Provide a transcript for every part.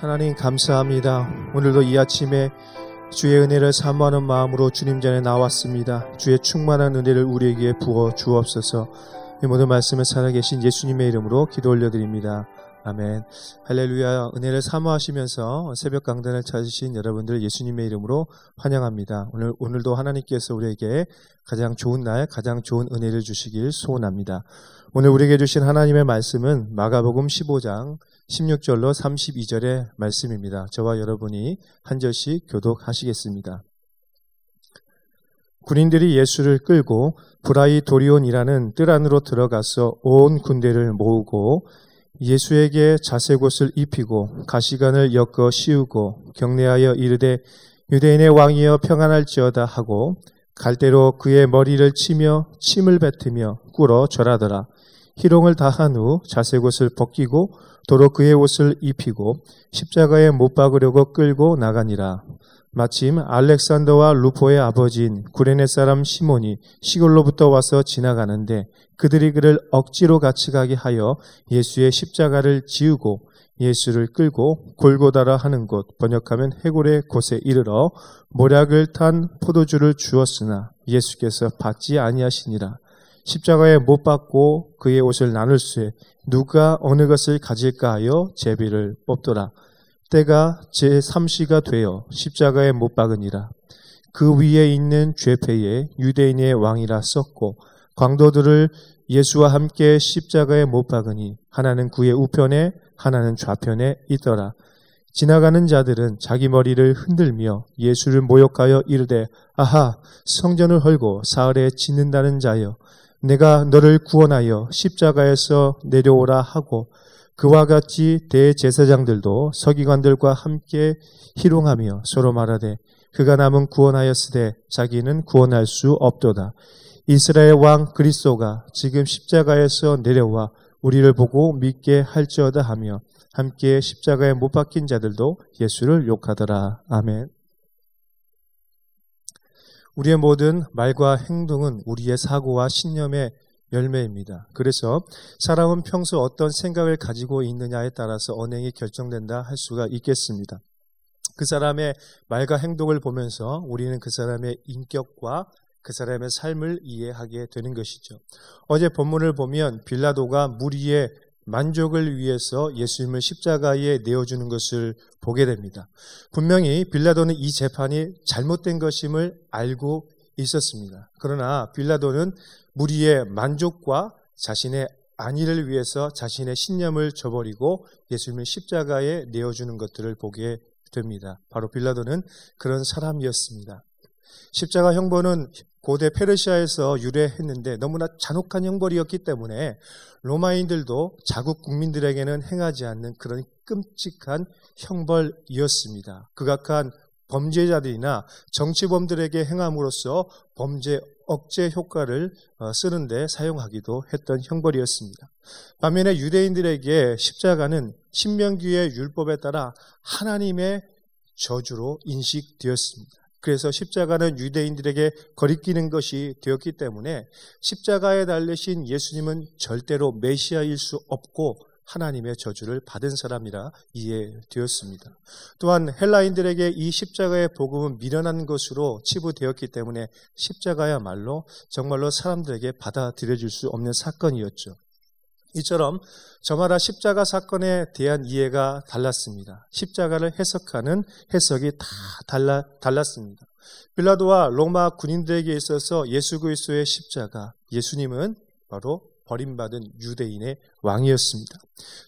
하나님 감사합니다. 오늘도 이 아침에 주의 은혜를 사모하는 마음으로 주님 전에 나왔습니다. 주의 충만한 은혜를 우리에게 부어 주옵소서. 이 모든 말씀을 살아계신 예수님의 이름으로 기도 올려드립니다. 아멘. 할렐루야. 은혜를 사모하시면서 새벽 강단을 찾으신 여러분들 예수님의 이름으로 환영합니다. 오늘, 오늘도 하나님께서 우리에게 가장 좋은 날, 가장 좋은 은혜를 주시길 소원합니다. 오늘 우리에게 주신 하나님의 말씀은 마가복음 15장 16절로 32절의 말씀입니다. 저와 여러분이 한 절씩 교독하시겠습니다. 군인들이 예수를 끌고 브라이 도리온이라는 뜰 안으로 들어가서 온 군대를 모으고 예수에게 자색옷을 입히고 가시관을 엮어 씌우고 경례하여 이르되 유대인의 왕이여 평안할지어다 하고 갈대로 그의 머리를 치며 침을 뱉으며 꿇어 절하더라. 희롱을 다한 후 자색옷을 벗기고 도로 그의 옷을 입히고 십자가에 못 박으려고 끌고 나가니라. 마침 알렉산더와 루포의 아버지인 구레네 사람 시몬이 시골로부터 와서 지나가는데 그들이 그를 억지로 같이 가게 하여 예수의 십자가를 지우고 예수를 끌고 골고다라 하는 곳 번역하면 해골의 곳에 이르러 모략을 탄 포도주를 주었으나 예수께서 받지 아니하시니라 십자가에 못 박고 그의 옷을 나눌 수에 누가 어느 것을 가질까 하여 제비를 뽑더라 때가 제3시가 되어 십자가에 못 박으니라. 그 위에 있는 죄패에 유대인의 왕이라 썼고 광도들을 예수와 함께 십자가에 못 박으니 하나는 그의 우편에 하나는 좌편에 있더라. 지나가는 자들은 자기 머리를 흔들며 예수를 모욕하여 이르되 아하 성전을 헐고 사흘에 짓는다는 자여 내가 너를 구원하여 십자가에서 내려오라 하고 그와 같이 대제사장들도 서기관들과 함께 희롱하며 서로 말하되 그가 남은 구원하였으되 자기는 구원할 수 없도다. 이스라엘 왕 그리스도가 지금 십자가에서 내려와 우리를 보고 믿게 할지어다 하며 함께 십자가에 못 박힌 자들도 예수를 욕하더라. 아멘. 우리의 모든 말과 행동은 우리의 사고와 신념의 열매입니다. 그래서 사람은 평소 어떤 생각을 가지고 있느냐에 따라서 언행이 결정된다 할 수가 있겠습니다. 그 사람의 말과 행동을 보면서 우리는 그 사람의 인격과 그 사람의 삶을 이해하게 되는 것이죠. 어제 본문을 보면 빌라도가 무리의 만족을 위해서 예수님을 십자가에 내어주는 것을 보게 됩니다. 분명히 빌라도는 이 재판이 잘못된 것임을 알고 있었습니다. 그러나 빌라도는 무리의 만족과 자신의 안위를 위해서 자신의 신념을 저버리고 예수님을 십자가에 내어주는 것들을 보게 됩니다. 바로 빌라도는 그런 사람이었습니다. 십자가 형벌은 고대 페르시아에서 유래했는데 너무나 잔혹한 형벌이었기 때문에 로마인들도 자국 국민들에게는 행하지 않는 그런 끔찍한 형벌이었습니다. 극악한 범죄자들이나 정치범들에게 행함으로써 범죄 억제 효과를 어, 쓰는데 사용하기도 했던 형벌이었습니다. 반면에 유대인들에게 십자가는 신명기의 율법에 따라 하나님의 저주로 인식되었습니다. 그래서 십자가는 유대인들에게 거리끼는 것이 되었기 때문에 십자가에 달리신 예수님은 절대로 메시아일 수 없고 하나님의 저주를 받은 사람이라 이해되었습니다. 또한 헬라인들에게 이 십자가의 복음은 미련한 것으로 치부되었기 때문에 십자가야말로 정말로 사람들에게 받아들여질 수 없는 사건이었죠. 이처럼 저마다 십자가 사건에 대한 이해가 달랐습니다. 십자가를 해석하는 해석이 다 달라, 달랐습니다. 빌라도와 로마 군인들에게 있어서 예수 그리스도의 십자가, 예수님은 바로 버림받은 유대인의 왕이었습니다.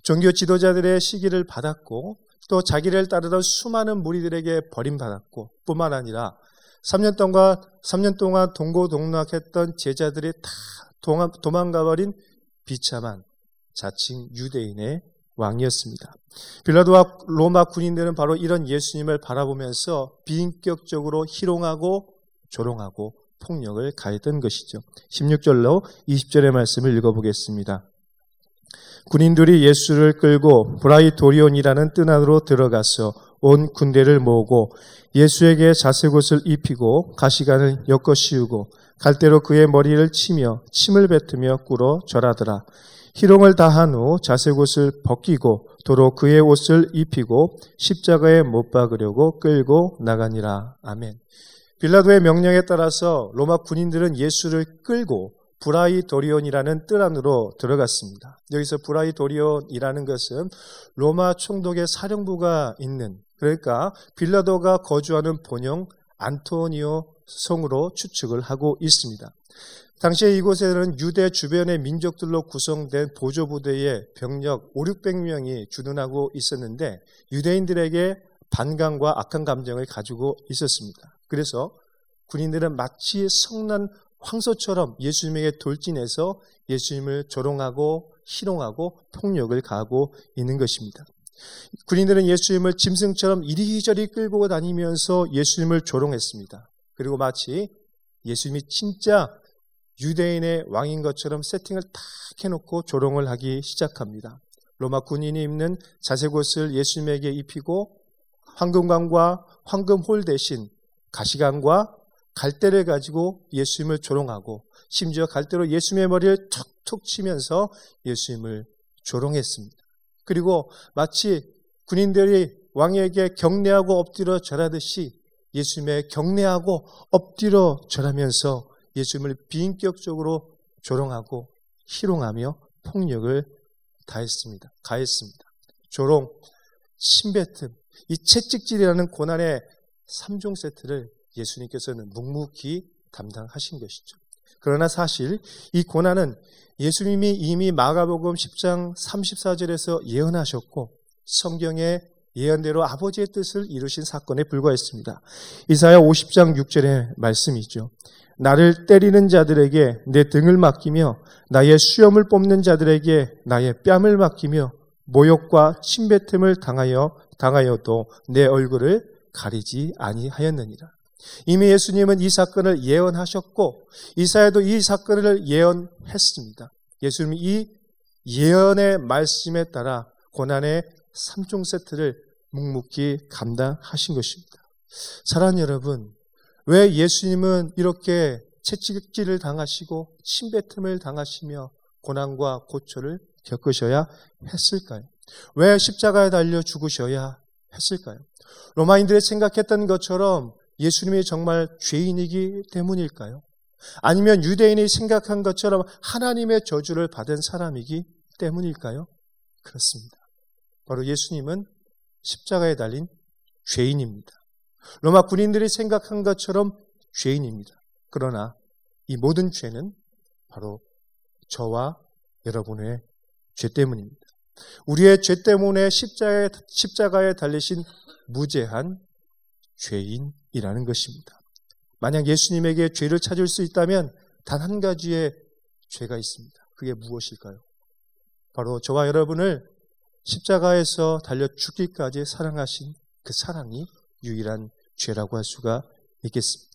종교 지도자들의 시기를 받았고 또 자기를 따르던 수많은 무리들에게 버림받았고 뿐만 아니라 3년 동안 3년 동안 동고동락했던 제자들이 다 도망가버린 비참한 자칭 유대인의 왕이었습니다. 빌라도와 로마 군인들은 바로 이런 예수님을 바라보면서 비인격적으로 희롱하고 조롱하고 폭력을 가했던 것이죠. 16절로 20절의 말씀을 읽어보겠습니다. 군인들이 예수를 끌고 브라이도리온이라는 뜰 안으로 들어가서 온 군대를 모으고 예수에게 자색옷을 입히고 가시관을 엮어 씌우고 갈대로 그의 머리를 치며 침을 뱉으며 꿇어 절하더라. 희롱을 다한 후 자색 옷을 벗기고 도로 그의 옷을 입히고 십자가에 못 박으려고 끌고 나가니라. 아멘. 빌라도의 명령에 따라서 로마 군인들은 예수를 끌고 브라이 도리온이라는 뜰 안으로 들어갔습니다. 여기서 브라이 도리온이라는 것은 로마 총독의 사령부가 있는 그러니까 빌라도가 거주하는 본영 안토니오 성으로 추측을 하고 있습니다. 당시에 이곳에는 유대 주변의 민족들로 구성된 보조부대의 병력 5, 600명이 주둔하고 있었는데 유대인들에게 반감과 악한 감정을 가지고 있었습니다. 그래서 군인들은 마치 성난 황소처럼 예수님에게 돌진해서 예수님을 조롱하고 희롱하고 폭력을 가하고 있는 것입니다. 군인들은 예수님을 짐승처럼 이리저리 끌고 다니면서 예수님을 조롱했습니다. 그리고 마치 예수님이 진짜 유대인의 왕인 것처럼 세팅을 탁 해놓고 조롱을 하기 시작합니다. 로마 군인이 입는 자색 옷을 예수님에게 입히고 황금관과 황금홀 대신 가시관과 갈대를 가지고 예수님을 조롱하고 심지어 갈대로 예수님의 머리를 툭툭 치면서 예수님을 조롱했습니다. 그리고 마치 군인들이 왕에게 경례하고 엎드려 절하듯이 예수님의 경례하고 엎드려 절하면서 예수님을 비인격적으로 조롱하고 희롱하며 폭력을 다했습니다. 가했습니다. 조롱, 침뱉음, 이 채찍질이라는 고난의 3종 세트를 예수님께서는 묵묵히 담당하신 것이죠. 그러나 사실 이 고난은 예수님이 이미 마가복음 10장 34절에서 예언하셨고 성경의 예언대로 아버지의 뜻을 이루신 사건에 불과했습니다. 이사야 50장 6절의 말씀이죠. 나를 때리는 자들에게 내 등을 맡기며 나의 수염을 뽑는 자들에게 나의 뺨을 맡기며 모욕과 침뱉음을 당하여 당하여도 내 얼굴을 가리지 아니하였느니라. 이미 예수님은 이 사건을 예언하셨고 이사야도 이 사건을 예언했습니다. 예수님이 이 예언의 말씀에 따라 고난의 3종 세트를 묵묵히 감당하신 것입니다. 사랑하는 여러분, 왜 예수님은 이렇게 채찍질을 당하시고 침뱉음을 당하시며 고난과 고초를 겪으셔야 했을까요? 왜 십자가에 달려 죽으셔야 했을까요? 로마인들이 생각했던 것처럼 예수님이 정말 죄인이기 때문일까요? 아니면 유대인이 생각한 것처럼 하나님의 저주를 받은 사람이기 때문일까요? 그렇습니다. 바로 예수님은 십자가에 달린 죄인입니다. 로마 군인들이 생각한 것처럼 죄인입니다. 그러나 이 모든 죄는 바로 저와 여러분의 죄 때문입니다. 우리의 죄 때문에 십자가에, 십자가에 달리신 무죄한 죄인이라는 것입니다. 만약 예수님에게 죄를 찾을 수 있다면 단 한 가지의 죄가 있습니다. 그게 무엇일까요? 바로 저와 여러분을 십자가에서 달려 죽기까지 사랑하신 그 사랑이 유일한 죄라고 할 수가 있겠습니다.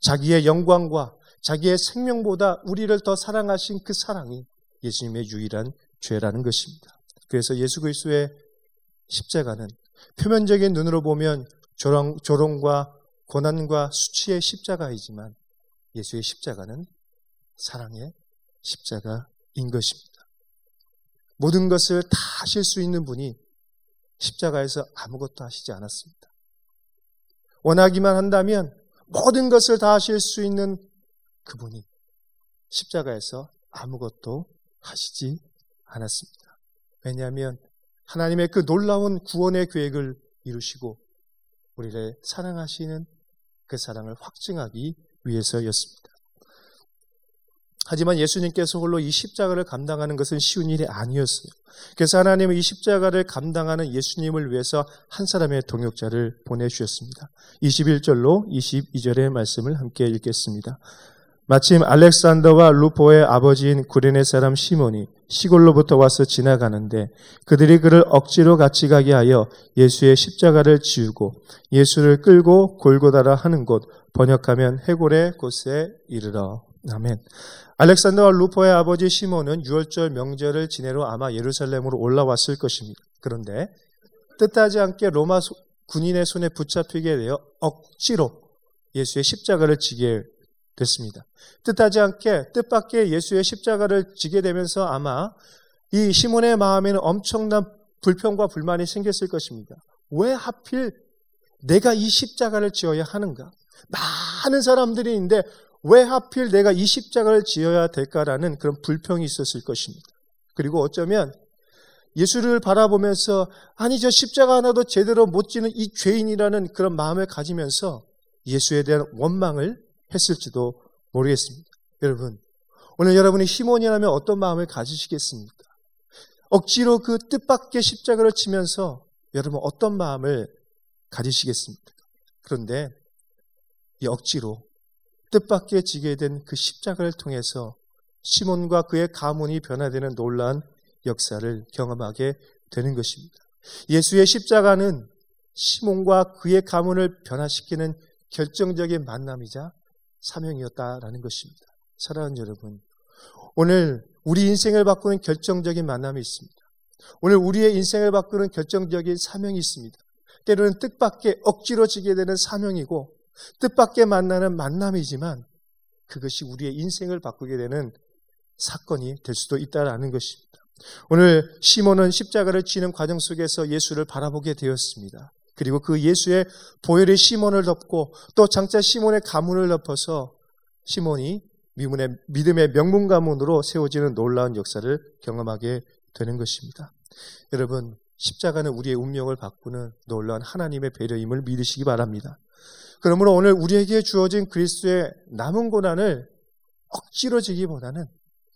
자기의 영광과 자기의 생명보다 우리를 더 사랑하신 그 사랑이 예수님의 유일한 죄라는 것입니다. 그래서 예수 그리스도의 십자가는 표면적인 눈으로 보면 조롱, 조롱과 고난과 수치의 십자가이지만 예수의 십자가는 사랑의 십자가인 것입니다. 모든 것을 다 하실 수 있는 분이 십자가에서 아무것도 하시지 않았습니다. 원하기만 한다면 모든 것을 다 하실 수 있는 그분이 십자가에서 아무것도 하시지 않았습니다. 왜냐하면 하나님의 그 놀라운 구원의 계획을 이루시고 우리를 사랑하시는 그 사랑을 확증하기 위해서였습니다. 하지만 예수님께서 홀로 이 십자가를 감당하는 것은 쉬운 일이 아니었어요. 그래서 하나님은 이 십자가를 감당하는 예수님을 위해서 한 사람의 동역자를 보내주셨습니다. 21절로 22절의 말씀을 함께 읽겠습니다. 마침 알렉산더와 루포의 아버지인 구레네 사람 시몬이 시골로부터 와서 지나가는데 그들이 그를 억지로 같이 가게 하여 예수의 십자가를 지우고 예수를 끌고 골고다라 하는 곳 번역하면 해골의 곳에 이르러 아멘. 알렉산더와 루포의 아버지 시몬은 6월절 명절을 지내러 아마 예루살렘으로 올라왔을 것입니다. 그런데 뜻하지 않게 로마 군인의 손에 붙잡히게 되어 억지로 예수의 십자가를 지게 됐습니다. 뜻하지 않게 뜻밖의 예수의 십자가를 지게 되면서 아마 이 시몬의 마음에는 엄청난 불평과 불만이 생겼을 것입니다. 왜 하필 내가 이 십자가를 지어야 하는가? 많은 사람들이 있는데 왜 하필 내가 이 십자가를 지어야 될까라는 그런 불평이 있었을 것입니다. 그리고 어쩌면 예수를 바라보면서 아니 저 십자가 하나도 제대로 못 지는 이 죄인이라는 그런 마음을 가지면서 예수에 대한 원망을 했을지도 모르겠습니다. 여러분 오늘 여러분이 시몬이라면 어떤 마음을 가지시겠습니까? 억지로 그 뜻밖의 십자가를 치면서 여러분 어떤 마음을 가지시겠습니까? 그런데 이 억지로 뜻밖의 지게 된 그 십자가를 통해서 시몬과 그의 가문이 변화되는 놀라운 역사를 경험하게 되는 것입니다. 예수의 십자가는 시몬과 그의 가문을 변화시키는 결정적인 만남이자 사명이었다라는 것입니다. 사랑하는 여러분, 오늘 우리 인생을 바꾸는 결정적인 만남이 있습니다. 오늘 우리의 인생을 바꾸는 결정적인 사명이 있습니다. 때로는 뜻밖의 억지로 지게 되는 사명이고 뜻밖의 만나는 만남이지만 그것이 우리의 인생을 바꾸게 되는 사건이 될 수도 있다라는 것입니다. 오늘 시몬은 십자가를 지는 과정 속에서 예수를 바라보게 되었습니다. 그리고 그 예수의 보혈의 시몬을 덮고 또 장차 시몬의 가문을 덮어서 시몬이 미문의, 믿음의 명문 가문으로 세워지는 놀라운 역사를 경험하게 되는 것입니다. 여러분, 십자가는 우리의 운명을 바꾸는 놀라운 하나님의 배려임을 믿으시기 바랍니다. 그러므로 오늘 우리에게 주어진 그리스도의 남은 고난을 억지로 지기보다는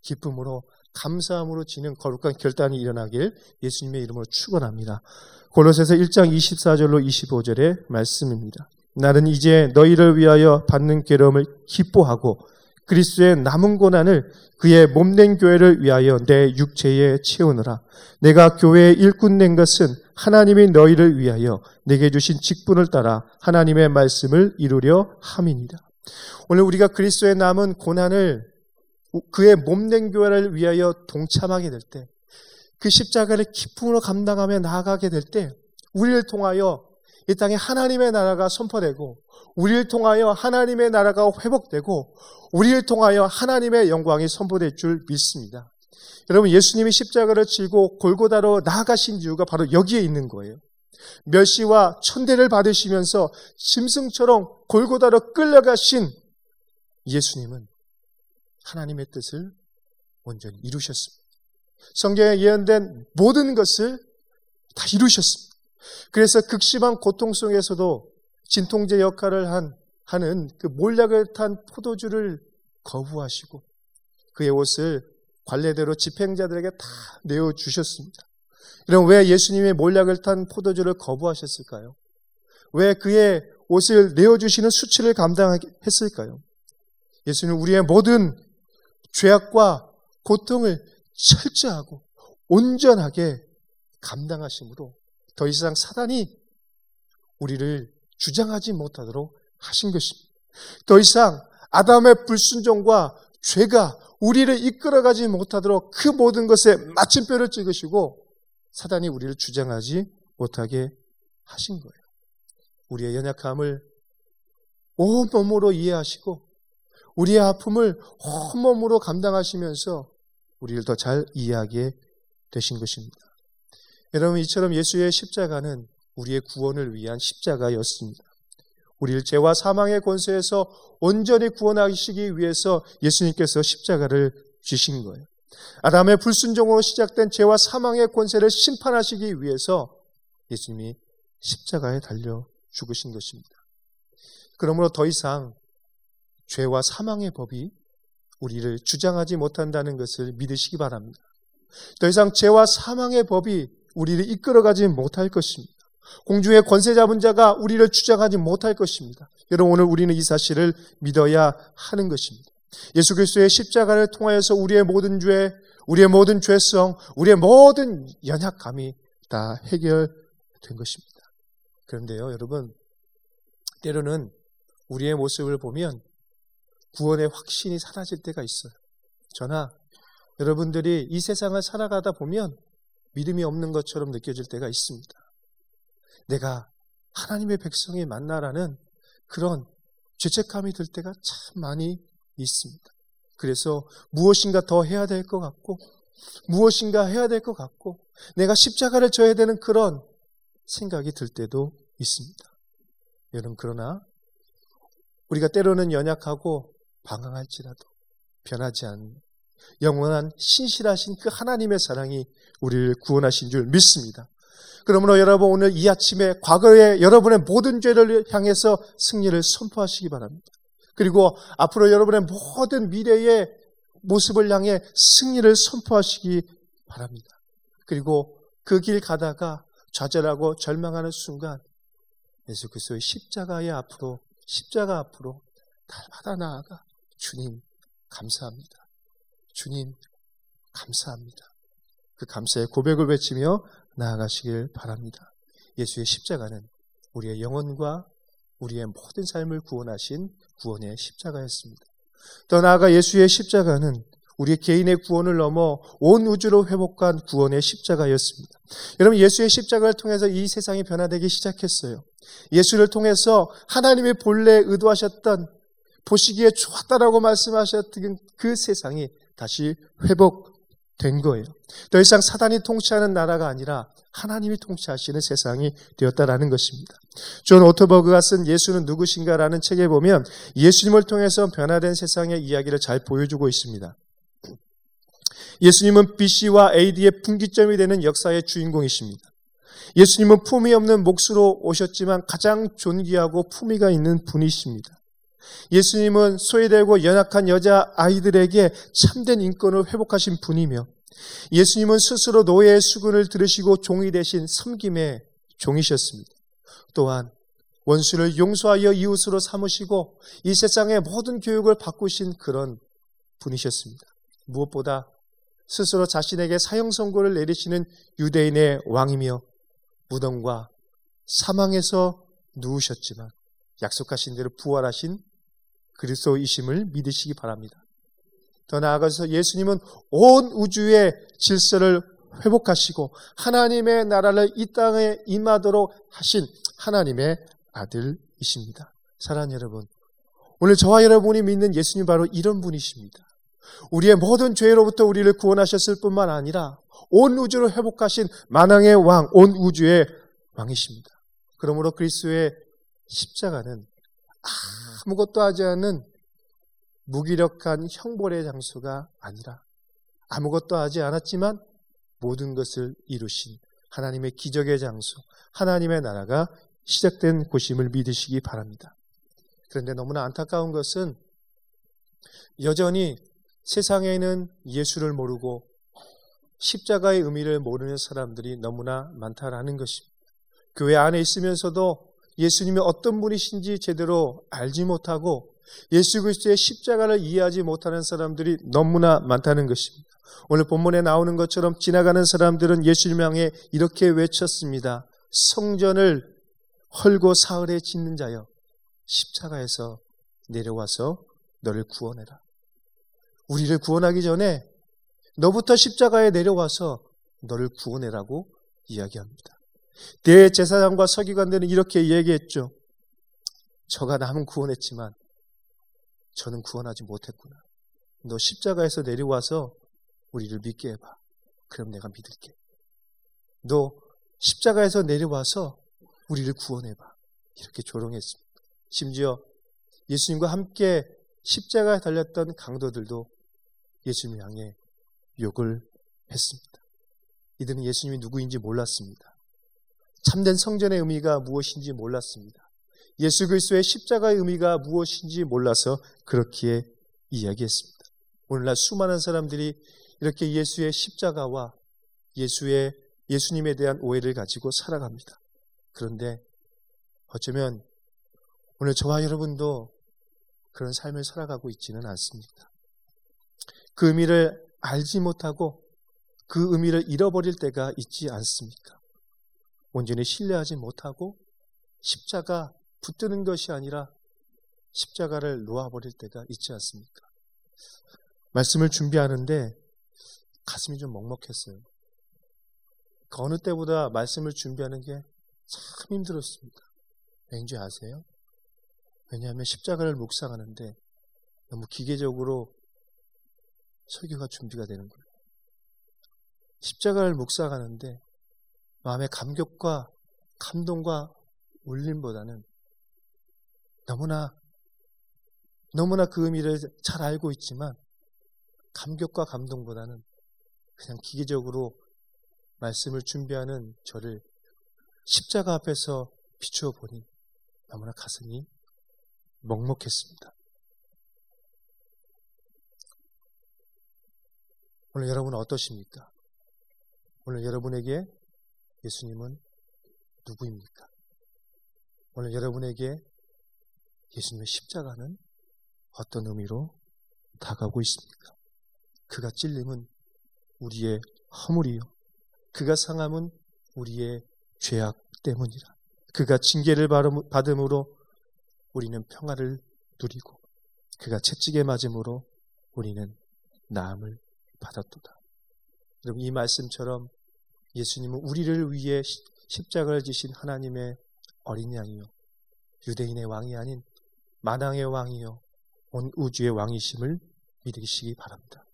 기쁨으로 감사함으로 지는 거룩한 결단이 일어나길 예수님의 이름으로 축원합니다. 골로새서 1장 24절로 25절의 말씀입니다. 나는 이제 너희를 위하여 받는 괴로움을 기뻐하고 그리스도의 남은 고난을 그의 몸된 교회를 위하여 내 육체에 채우느라 내가 교회의 일꾼 낸 것은 하나님이 너희를 위하여 내게 주신 직분을 따라 하나님의 말씀을 이루려 함이니라. 오늘 우리가 그리스도의 남은 고난을 그의 몸된 교회를 위하여 동참하게 될 때, 그 십자가를 기쁨으로 감당하며 나아가게 될 때, 우리를 통하여 이 땅에 하나님의 나라가 선포되고, 우리를 통하여 하나님의 나라가 회복되고, 우리를 통하여 하나님의 영광이 선포될 줄 믿습니다. 여러분, 예수님이 십자가를 지고 골고다로 나아가신 이유가 바로 여기에 있는 거예요. 멸시와 천대를 받으시면서 짐승처럼 골고다로 끌려가신 예수님은 하나님의 뜻을 온전히 이루셨습니다. 성경에 예언된 모든 것을 다 이루셨습니다. 그래서 극심한 고통 속에서도 진통제 역할을 한, 하는 그 몰약을 탄 포도주를 거부하시고 그의 옷을 관례대로 집행자들에게 다 내어주셨습니다. 그럼 왜 예수님의 몰약을 탄 포도주를 거부하셨을까요? 왜 그의 옷을 내어주시는 수치를 감당했을까요? 예수는 우리의 모든 죄악과 고통을 철저하고 온전하게 감당하심으로 더 이상 사단이 우리를 주장하지 못하도록 하신 것입니다. 더 이상 아담의 불순종과 죄가 우리를 이끌어가지 못하도록 그 모든 것에 마침표를 찍으시고 사단이 우리를 주장하지 못하게 하신 거예요. 우리의 연약함을 온몸으로 이해하시고 우리의 아픔을 온몸으로 감당하시면서 우리를 더 잘 이해하게 되신 것입니다. 여러분, 이처럼 예수의 십자가는 우리의 구원을 위한 십자가였습니다. 우리를 죄와 사망의 권세에서 온전히 구원하시기 위해서 예수님께서 십자가를 주신 거예요. 아담의 불순종으로 시작된 죄와 사망의 권세를 심판하시기 위해서 예수님이 십자가에 달려 죽으신 것입니다. 그러므로 더 이상 죄와 사망의 법이 우리를 주장하지 못한다는 것을 믿으시기 바랍니다. 더 이상 죄와 사망의 법이 우리를 이끌어가지 못할 것입니다. 공중의 권세 잡은 자가 우리를 주장하지 못할 것입니다. 여러분 오늘 우리는 이 사실을 믿어야 하는 것입니다. 예수 그리스도의 십자가를 통하여서 우리의 모든 죄, 우리의 모든 죄성, 우리의 모든 연약감이 다 해결된 것입니다. 그런데요, 여러분 때로는 우리의 모습을 보면 구원의 확신이 사라질 때가 있어요. 저나 여러분들이 이 세상을 살아가다 보면 믿음이 없는 것처럼 느껴질 때가 있습니다. 내가 하나님의 백성이 만나라는 그런 죄책감이 들 때가 참 많이 있습니다. 그래서 무엇인가 더 해야 될 것 같고 무엇인가 해야 될 것 같고 내가 십자가를 져야 되는 그런 생각이 들 때도 있습니다. 여러분 그러나 우리가 때로는 연약하고 방황할지라도 변하지 않는 영원한 신실하신 그 하나님의 사랑이 우리를 구원하신 줄 믿습니다. 그러므로 여러분 오늘 이 아침에 과거의 여러분의 모든 죄를 향해서 승리를 선포하시기 바랍니다. 그리고 앞으로 여러분의 모든 미래의 모습을 향해 승리를 선포하시기 바랍니다. 그리고 그 길 가다가 좌절하고 절망하는 순간 예수 그리스도의 십자가의 앞으로 십자가 앞으로 달마다 나아가 주님 감사합니다. 주님 감사합니다. 그 감사의 고백을 외치며 나아가시길 바랍니다. 예수의 십자가는 우리의 영혼과 우리의 모든 삶을 구원하신 구원의 십자가였습니다. 더 나아가 예수의 십자가는 우리 개인의 구원을 넘어 온 우주로 회복한 구원의 십자가였습니다. 여러분, 예수의 십자가를 통해서 이 세상이 변화되기 시작했어요. 예수를 통해서 하나님의 본래 의도하셨던 보시기에 좋았다라고 말씀하셨던 그 세상이 다시 회복 된 거예요. 더 이상 사단이 통치하는 나라가 아니라 하나님이 통치하시는 세상이 되었다라는 것입니다. 존 오트버그가 쓴 예수는 누구신가라는 책에 보면 예수님을 통해서 변화된 세상의 이야기를 잘 보여주고 있습니다. 예수님은 BC와 AD의 분기점이 되는 역사의 주인공이십니다. 예수님은 품위 없는 모습으로 오셨지만 가장 존귀하고 품위가 있는 분이십니다. 예수님은 소외되고 연약한 여자 아이들에게 참된 인권을 회복하신 분이며 예수님은 스스로 노예의 수군을 들으시고 종이 되신 섬김의 종이셨습니다. 또한 원수를 용서하여 이웃으로 삼으시고 이 세상의 모든 교육을 바꾸신 그런 분이셨습니다. 무엇보다 스스로 자신에게 사형 선고를 내리시는 유대인의 왕이며 무덤과 사망에서 누우셨지만 약속하신 대로 부활하신 그리스도이심을 믿으시기 바랍니다. 더 나아가서 예수님은 온 우주의 질서를 회복하시고 하나님의 나라를 이 땅에 임하도록 하신 하나님의 아들이십니다. 사랑하는 여러분, 오늘 저와 여러분이 믿는 예수님 바로 이런 분이십니다. 우리의 모든 죄로부터 우리를 구원하셨을 뿐만 아니라 온 우주를 회복하신 만왕의 왕, 온 우주의 왕이십니다. 그러므로 그리스도의 십자가는 아무것도 하지 않은 무기력한 형벌의 장소가 아니라 아무것도 하지 않았지만 모든 것을 이루신 하나님의 기적의 장소, 하나님의 나라가 시작된 곳임을 믿으시기 바랍니다. 그런데 너무나 안타까운 것은 여전히 세상에는 예수를 모르고 십자가의 의미를 모르는 사람들이 너무나 많다라는 것입니다. 교회 안에 있으면서도 예수님이 어떤 분이신지 제대로 알지 못하고 예수 그리스도의 십자가를 이해하지 못하는 사람들이 너무나 많다는 것입니다. 오늘 본문에 나오는 것처럼 지나가는 사람들은 예수님 향해 이렇게 외쳤습니다. 성전을 헐고 사흘에 짓는 자여 십자가에서 내려와서 너를 구원해라. 우리를 구원하기 전에 너부터 십자가에 내려와서 너를 구원해라고 이야기합니다. 대제사장과 서기관들은 이렇게 얘기했죠. 저가 남은 구원했지만 저는 구원하지 못했구나. 너 십자가에서 내려와서 우리를 믿게 해봐. 그럼 내가 믿을게. 너 십자가에서 내려와서 우리를 구원해봐. 이렇게 조롱했습니다. 심지어 예수님과 함께 십자가에 달렸던 강도들도 예수님 향해 욕을 했습니다. 이들은 예수님이 누구인지 몰랐습니다. 참된 성전의 의미가 무엇인지 몰랐습니다. 예수 그리스도의 십자가의 의미가 무엇인지 몰라서 그렇게 이야기했습니다. 오늘날 수많은 사람들이 이렇게 예수의 십자가와 예수의 예수님에 대한 오해를 가지고 살아갑니다. 그런데 어쩌면 오늘 저와 여러분도 그런 삶을 살아가고 있지는 않습니다. 그 의미를 알지 못하고 그 의미를 잃어버릴 때가 있지 않습니까? 온전히 신뢰하지 못하고 십자가 붙드는 것이 아니라 십자가를 놓아버릴 때가 있지 않습니까? 말씀을 준비하는데 가슴이 좀 먹먹했어요. 그 어느 때보다 말씀을 준비하는 게 참 힘들었습니다. 왠지 아세요? 왜냐하면 십자가를 묵상하는데 너무 기계적으로 설교가 준비가 되는 거예요. 십자가를 묵상하는데 마음의 감격과 감동과 울림보다는 너무나 너무나 그 의미를 잘 알고 있지만 감격과 감동보다는 그냥 기계적으로 말씀을 준비하는 저를 십자가 앞에서 비추어 보니 너무나 가슴이 먹먹했습니다. 오늘 여러분은 어떠십니까? 오늘 여러분에게 예수님은 누구입니까? 오늘 여러분에게 예수님의 십자가는 어떤 의미로 다가오고 있습니까? 그가 찔림은 우리의 허물이요. 그가 상함은 우리의 죄악 때문이라. 그가 징계를 받음으로 우리는 평화를 누리고 그가 채찍에 맞음으로 우리는 나음을 받았도다. 여러분 이 말씀처럼 예수님은 우리를 위해 십자가를 지신 하나님의 어린 양이요. 유대인의 왕이 아닌 만왕의 왕이요. 온 우주의 왕이심을 믿으시기 바랍니다.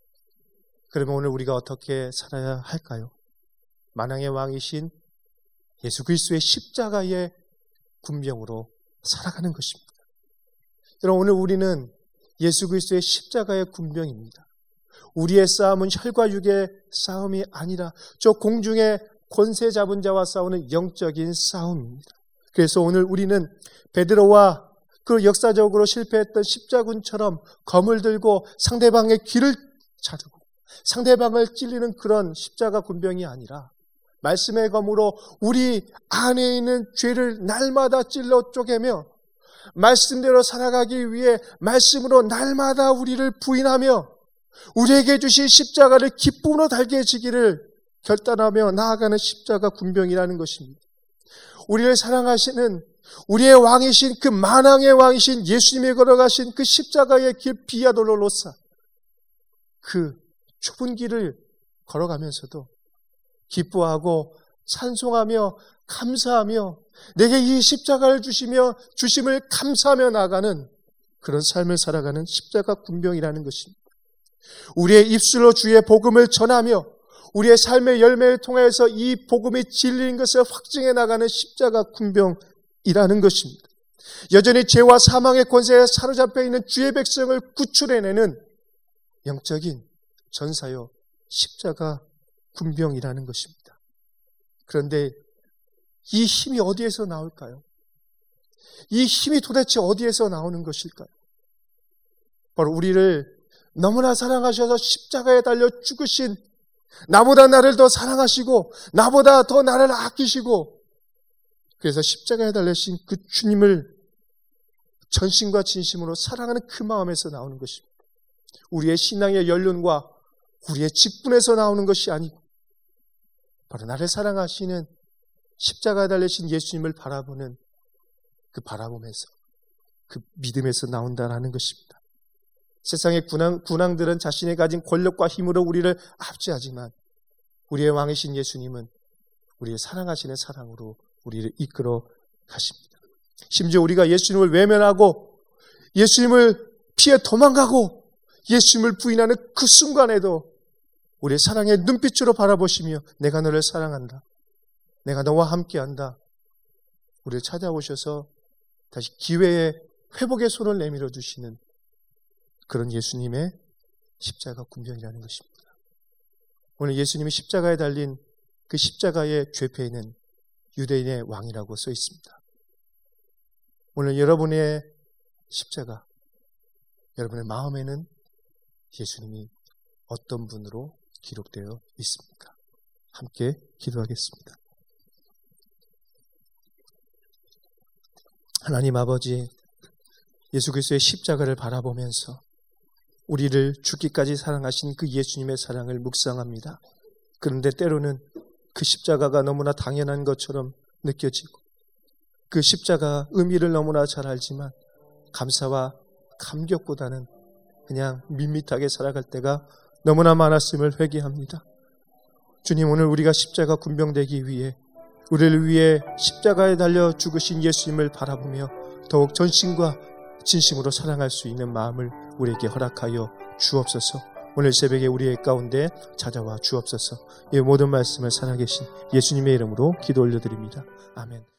그러면 오늘 우리가 어떻게 살아야 할까요? 만왕의 왕이신 예수 그리스도의 십자가의 군병으로 살아가는 것입니다. 여러분 오늘 우리는 예수 그리스도의 십자가의 군병입니다. 우리의 싸움은 혈과 육의 싸움이 아니라 저 공중의 권세 잡은 자와 싸우는 영적인 싸움입니다. 그래서 오늘 우리는 베드로와 그 역사적으로 실패했던 십자군처럼 검을 들고 상대방의 귀를 자르고 상대방을 찔리는 그런 십자가 군병이 아니라 말씀의 검으로 우리 안에 있는 죄를 날마다 찔러 쪼개며 말씀대로 살아가기 위해 말씀으로 날마다 우리를 부인하며 우리에게 주신 십자가를 기쁨으로 달게 지기를 결단하며 나아가는 십자가 군병이라는 것입니다. 우리를 사랑하시는 우리의 왕이신 그 만왕의 왕이신 예수님이 걸어가신 그 십자가의 길 비아돌로로사 그 좁은 길을 걸어가면서도 기뻐하고 찬송하며 감사하며 내게 이 십자가를 주시며 주심을 감사하며 나가는 그런 삶을 살아가는 십자가 군병이라는 것입니다. 우리의 입술로 주의 복음을 전하며 우리의 삶의 열매를 통해서 이 복음이 진리인 것을 확증해 나가는 십자가 군병이라는 것입니다. 여전히 죄와 사망의 권세에 사로잡혀 있는 주의 백성을 구출해내는 영적인 전사요 십자가 군병이라는 것입니다. 그런데 이 힘이 어디에서 나올까요? 이 힘이 도대체 어디에서 나오는 것일까요? 바로 우리를 너무나 사랑하셔서 십자가에 달려 죽으신 나보다 나를 더 사랑하시고 나보다 더 나를 아끼시고 그래서 십자가에 달려신 그 주님을 전심과 진심으로 사랑하는 그 마음에서 나오는 것입니다. 우리의 신앙의 연륜과 우리의 직분에서 나오는 것이 아니고 바로 나를 사랑하시는 십자가에 달리신 예수님을 바라보는 그 바라봄에서 그 믿음에서 나온다라는 것입니다. 세상의 군왕, 군왕들은 자신이 가진 권력과 힘으로 우리를 압제하지만 우리의 왕이신 예수님은 우리의 사랑하시는 사랑으로 우리를 이끌어 가십니다. 심지어 우리가 예수님을 외면하고 예수님을 피해 도망가고 예수님을 부인하는 그 순간에도 우리의 사랑의 눈빛으로 바라보시며 내가 너를 사랑한다. 내가 너와 함께한다. 우리를 찾아오셔서 다시 기회에 회복의 손을 내밀어 주시는 그런 예수님의 십자가 군병이라는 것입니다. 오늘 예수님이 십자가에 달린 그 십자가의 죄패에는 유대인의 왕이라고 써 있습니다. 오늘 여러분의 십자가, 여러분의 마음에는 예수님이 어떤 분으로 기록되어 있습니까? 함께 기도하겠습니다. 하나님 아버지, 예수 그리스도의 십자가를 바라보면서 우리를 죽기까지 사랑하신 그 예수님의 사랑을 묵상합니다. 그런데 때로는 그 십자가가 너무나 당연한 것처럼 느껴지고 그 십자가 의미를 너무나 잘 알지만 감사와 감격보다는 그냥 밋밋하게 살아갈 때가 너무나 많았음을 회개합니다. 주님 오늘 우리가 십자가 군병되기 위해 우리를 위해 십자가에 달려 죽으신 예수님을 바라보며 더욱 전심과 진심으로 사랑할 수 있는 마음을 우리에게 허락하여 주옵소서. 오늘 새벽에 우리의 가운데 찾아와 주옵소서. 이 모든 말씀을 살아계신 예수님의 이름으로 기도 올려드립니다. 아멘.